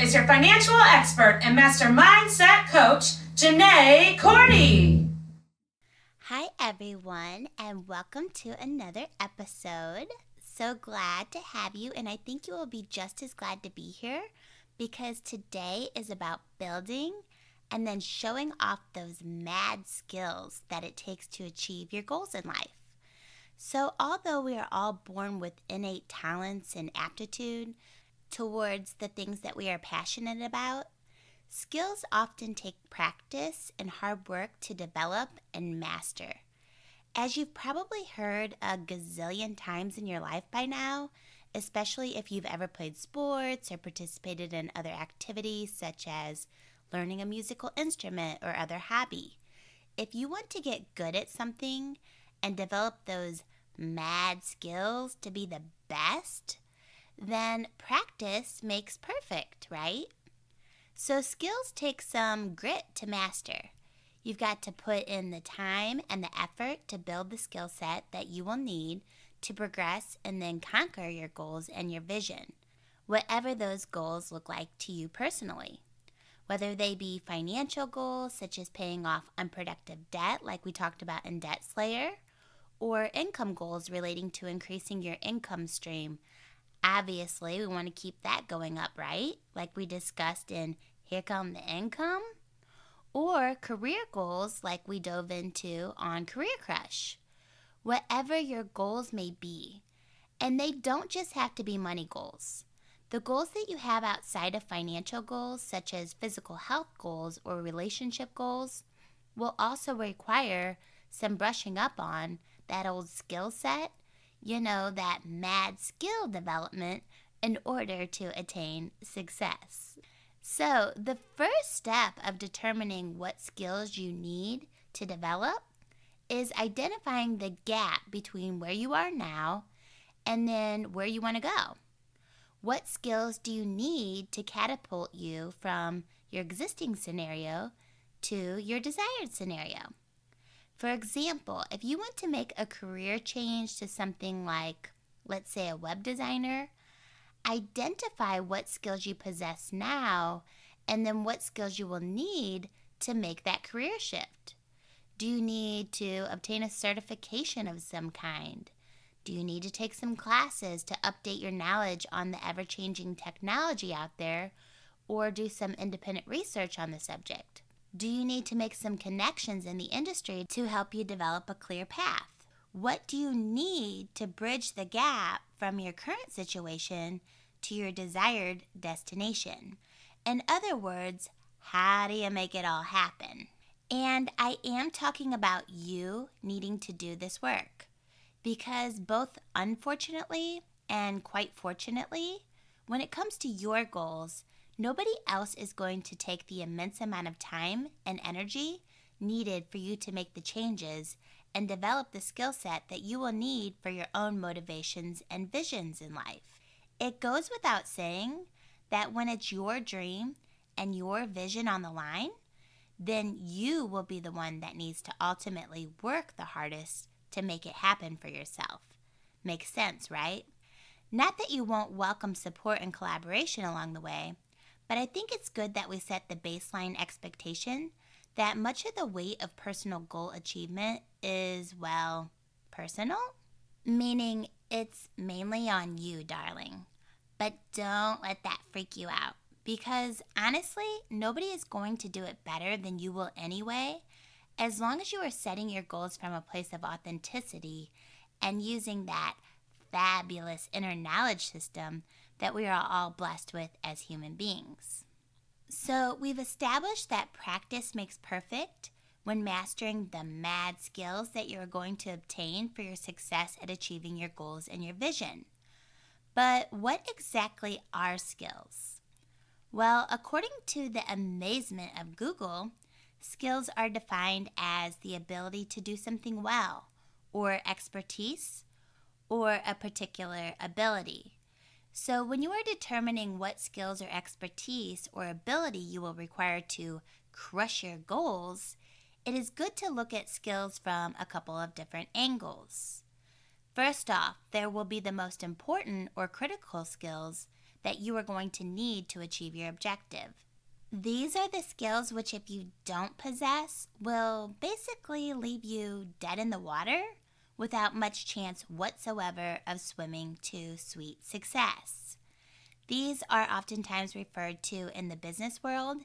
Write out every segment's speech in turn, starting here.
is your financial expert and master mindset coach, Janae Cordy. Hi, everyone, and welcome to another episode. So glad to have you, and I think you will be just as glad to be here because today is about building and then showing off those mad skills that it takes to achieve your goals in life. So, although we are all born with innate talents and aptitude towards the things that we are passionate about, skills often take practice and hard work to develop and master. As you've probably heard a gazillion times in your life by now, especially if you've ever played sports or participated in other activities such as learning a musical instrument or other hobby. If you want to get good at something and develop those mad skills to be the best, then practice makes perfect, right? So, skills take some grit to master. You've got to put in the time and the effort to build the skill set that you will need to progress and then conquer your goals and your vision, whatever those goals look like to you personally. Whether they be financial goals, such as paying off unproductive debt, like we talked about in Debt Slayer, or income goals relating to increasing your income stream. Obviously, we want to keep that going up, right? Like we discussed in Here Come the Income. Or career goals, like we dove into on Career Crush. Whatever your goals may be, and they don't just have to be money goals. The goals that you have outside of financial goals, such as physical health goals or relationship goals, will also require some brushing up on that old skill set, you know, that mad skill development in order to attain success. So, the first step of determining what skills you need to develop is identifying the gap between where you are now and then where you want to go. What skills do you need to catapult you from your existing scenario to your desired scenario? For example, if you want to make a career change to something like, let's say, a web designer, identify what skills you possess now and then what skills you will need to make that career shift. Do you need to obtain a certification of some kind? Do you need to take some classes to update your knowledge on the ever changing technology out there or do some independent research on the subject? Do you need to make some connections in the industry to help you develop a clear path? What do you need to bridge the gap from your current situation to your desired destination? In other words, how do you make it all happen? And I am talking about you needing to do this work because both unfortunately and quite fortunately, when it comes to your goals, Nobody else is going to take the immense amount of time and energy needed for you to make the changes and develop the skill set that you will need for your own motivations and visions in life. It goes without saying that when it's your dream and your vision on the line, then you will be the one that needs to ultimately work the hardest to make it happen for yourself. Makes sense, right? Not that you won't welcome support and collaboration along the way, but I think it's good that we set the baseline expectation that much of the weight of personal goal achievement is, well, personal, meaning it's mainly on you, darling. But don't let that freak you out because honestly, nobody is going to do it better than you will anyway, as long as you are setting your goals from a place of authenticity and using that fabulous inner knowledge system that we are all blessed with as human beings. So, we've established that practice makes perfect when mastering the mad skills that you're going to obtain for your success at achieving your goals and your vision. But what exactly are skills? Well, according to the amazement of Google, skills are defined as the ability to do something well, or expertise, or a particular ability. So, when you are determining what skills or expertise or ability you will require to crush your goals, it is good to look at skills from a couple of different angles. First off, there will be the most important or critical skills that you are going to need to achieve your objective. These are the skills which, if you don't possess, will basically leave you dead in the water without much chance whatsoever of swimming to sweet success. These are oftentimes referred to in the business world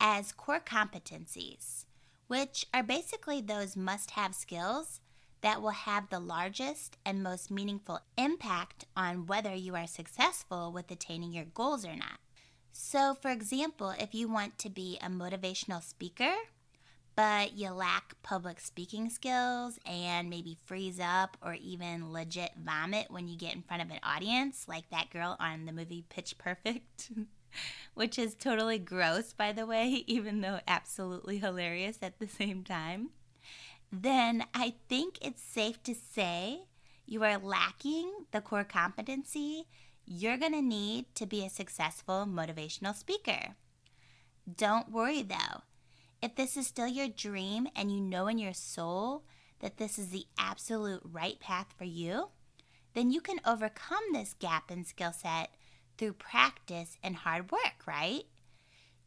as core competencies, which are basically those must have skills that will have the largest and most meaningful impact on whether you are successful with attaining your goals or not. So, for example, if you want to be a motivational speaker, but you lack public speaking skills and maybe freeze up or even legit vomit when you get in front of an audience, like that girl on the movie Pitch Perfect, which is totally gross, by the way, even though absolutely hilarious at the same time, then I think it's safe to say you are lacking the core competency you're going to need to be a successful motivational speaker. Don't worry though. If this is still your dream and you know in your soul that this is the absolute right path for you, then you can overcome this gap in skill set through practice and hard work, right?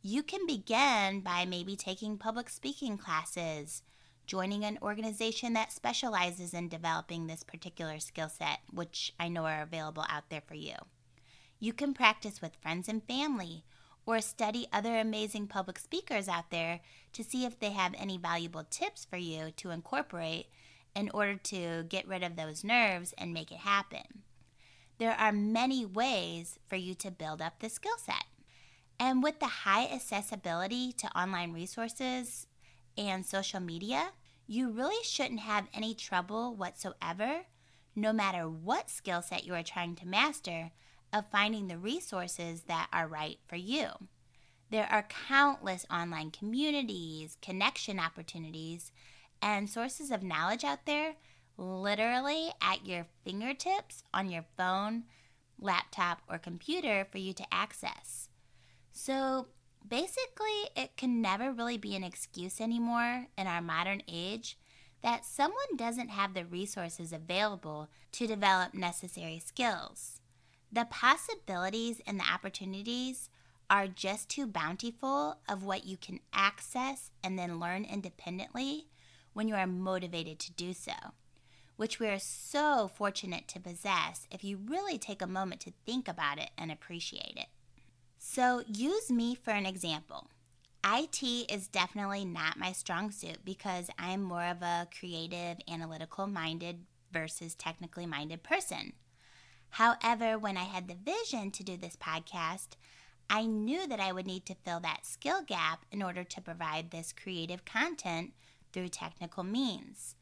You can begin by maybe taking public speaking classes, joining an organization that specializes in developing this particular skill set, which I know are available out there for you. You can practice with friends and family or study other amazing public speakers out there to see if they have any valuable tips for you to incorporate in order to get rid of those nerves and make it happen. There are many ways for you to build up the skill set. And with the high accessibility to online resources and social media, you really shouldn't have any trouble whatsoever, no matter what skill set you are trying to master, of finding the resources that are right for you. There are countless online communities, connection opportunities, and sources of knowledge out there literally at your fingertips on your phone, laptop, or computer for you to access. So basically, it can never really be an excuse anymore in our modern age that someone doesn't have the resources available to develop necessary skills. The possibilities and the opportunities are just too bountiful of what you can access and then learn independently when you are motivated to do so, which we are so fortunate to possess if you really take a moment to think about it and appreciate it. So, use me for an example. IT is definitely not my strong suit because I am more of a creative, analytical minded versus technically minded person. However, when I had the vision to do this podcast, I knew that I would need to fill that skill gap in order to provide this creative content through technical means.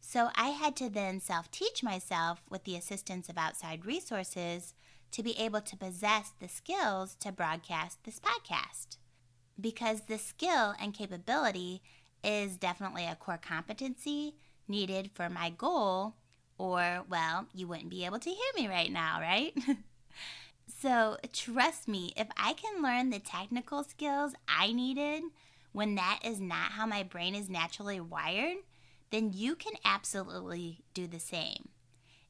So I had to then self teach myself with the assistance of outside resources to be able to possess the skills to broadcast this podcast. Because the skill and capability is definitely a core competency needed for my goal or, well, you wouldn't be able to hear me right now, right? so, trust me, if I can learn the technical skills I needed when that is not how my brain is naturally wired, then you can absolutely do the same.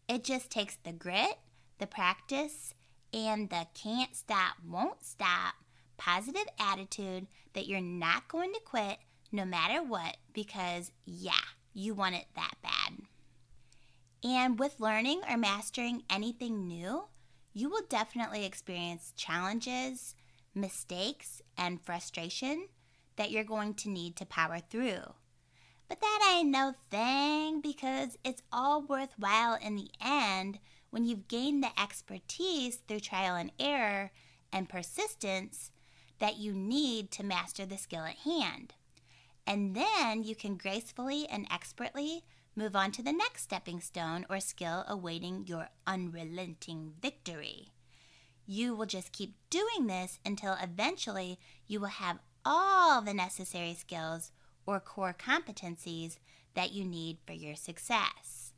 It just takes the grit, the practice, and the can't stop, won't stop positive attitude that you're not going to quit no matter what because, yeah, you want it that bad. And with learning or mastering anything new, you will definitely experience challenges, mistakes, and frustration that you're going to need to power through. But that ain't no thing because it's all worthwhile in the end when you've gained the expertise through trial and error and persistence that you need to master the skill at hand. And then you can gracefully and expertly Move on to the next stepping stone or skill awaiting your unrelenting victory. You will just keep doing this until eventually you will have all the necessary skills or core competencies that you need for your success.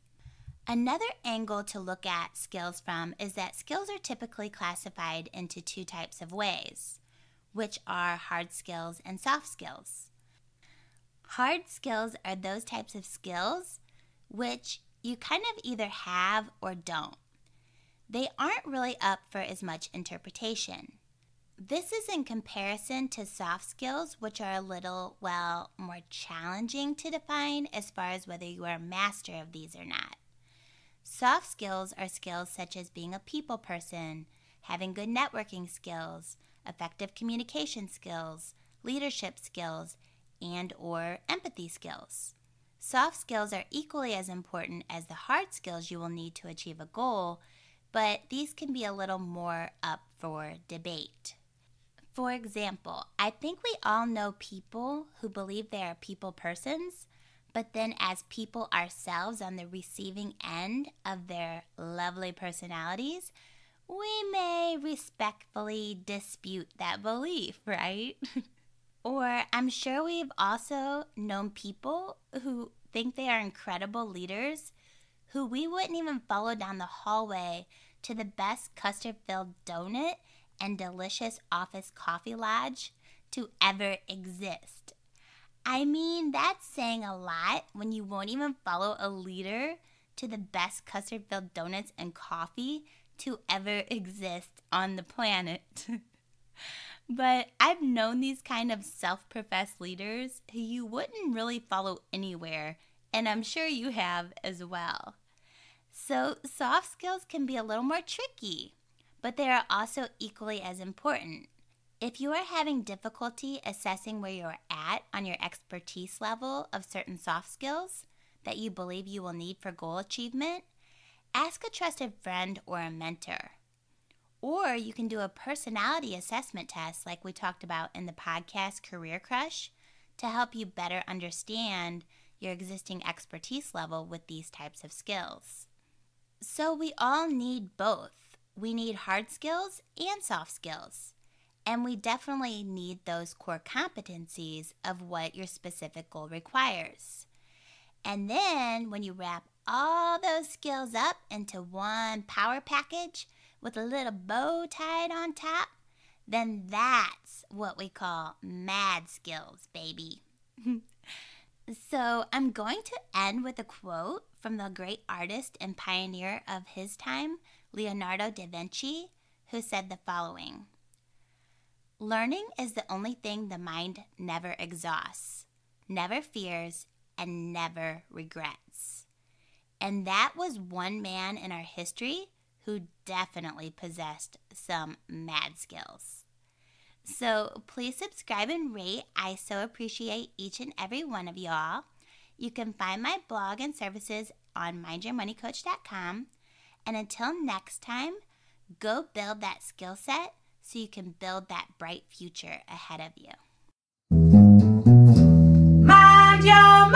Another angle to look at skills from is that skills are typically classified into two types of ways, which are hard skills and soft skills. Hard skills are those types of skills which you kind of either have or don't. they aren't really up for as much interpretation. This is in comparison to soft skills, which are a little, well, more challenging to define as far as whether you are a master of these or not. Soft skills are skills such as being a people person, having good networking skills, effective communication skills, leadership skills, and or empathy skills. Soft skills are equally as important as the hard skills you will need to achieve a goal, but these can be a little more up for debate. For example, I think we all know people who believe they are people persons, but then as people ourselves on the receiving end of their lovely personalities, we may respectfully dispute that belief, right? Or I'm sure we've also known people who think they are incredible leaders who we wouldn't even follow down the hallway to the best custard filled donut and delicious office coffee lodge to ever exist. I mean, that's saying a lot when you won't even follow a leader to the best custard filled donuts and coffee to ever exist on the planet. but I've known these kind of self professed leaders who you wouldn't really follow anywhere, and I'm sure you have as well. So, soft skills can be a little more tricky, but they are also equally as important. If you are having difficulty assessing where you're at on your expertise level of certain soft skills that you believe you will need for goal achievement, ask a trusted friend or a mentor. Or you can do a personality assessment test, like we talked about in the podcast Career Crush, to help you better understand your existing expertise level with these types of skills. So, we all need both. We need hard skills and soft skills. And we definitely need those core competencies of what your specific goal requires. And then when you wrap all those skills up into one power package with a little bow tied on top, then that's what we call mad skills, baby. so I'm going to end with a quote from the great artist and pioneer of his time, Leonardo da Vinci, who said the following Learning is the only thing the mind never exhausts, never fears, and never regrets. And that was one man in our history who definitely possessed some mad skills. So please subscribe and rate. I so appreciate each and every one of y'all. You can find my blog and services on mindyourmoneycoach.com. And until next time, go build that skill set so you can build that bright future ahead of you. Mind your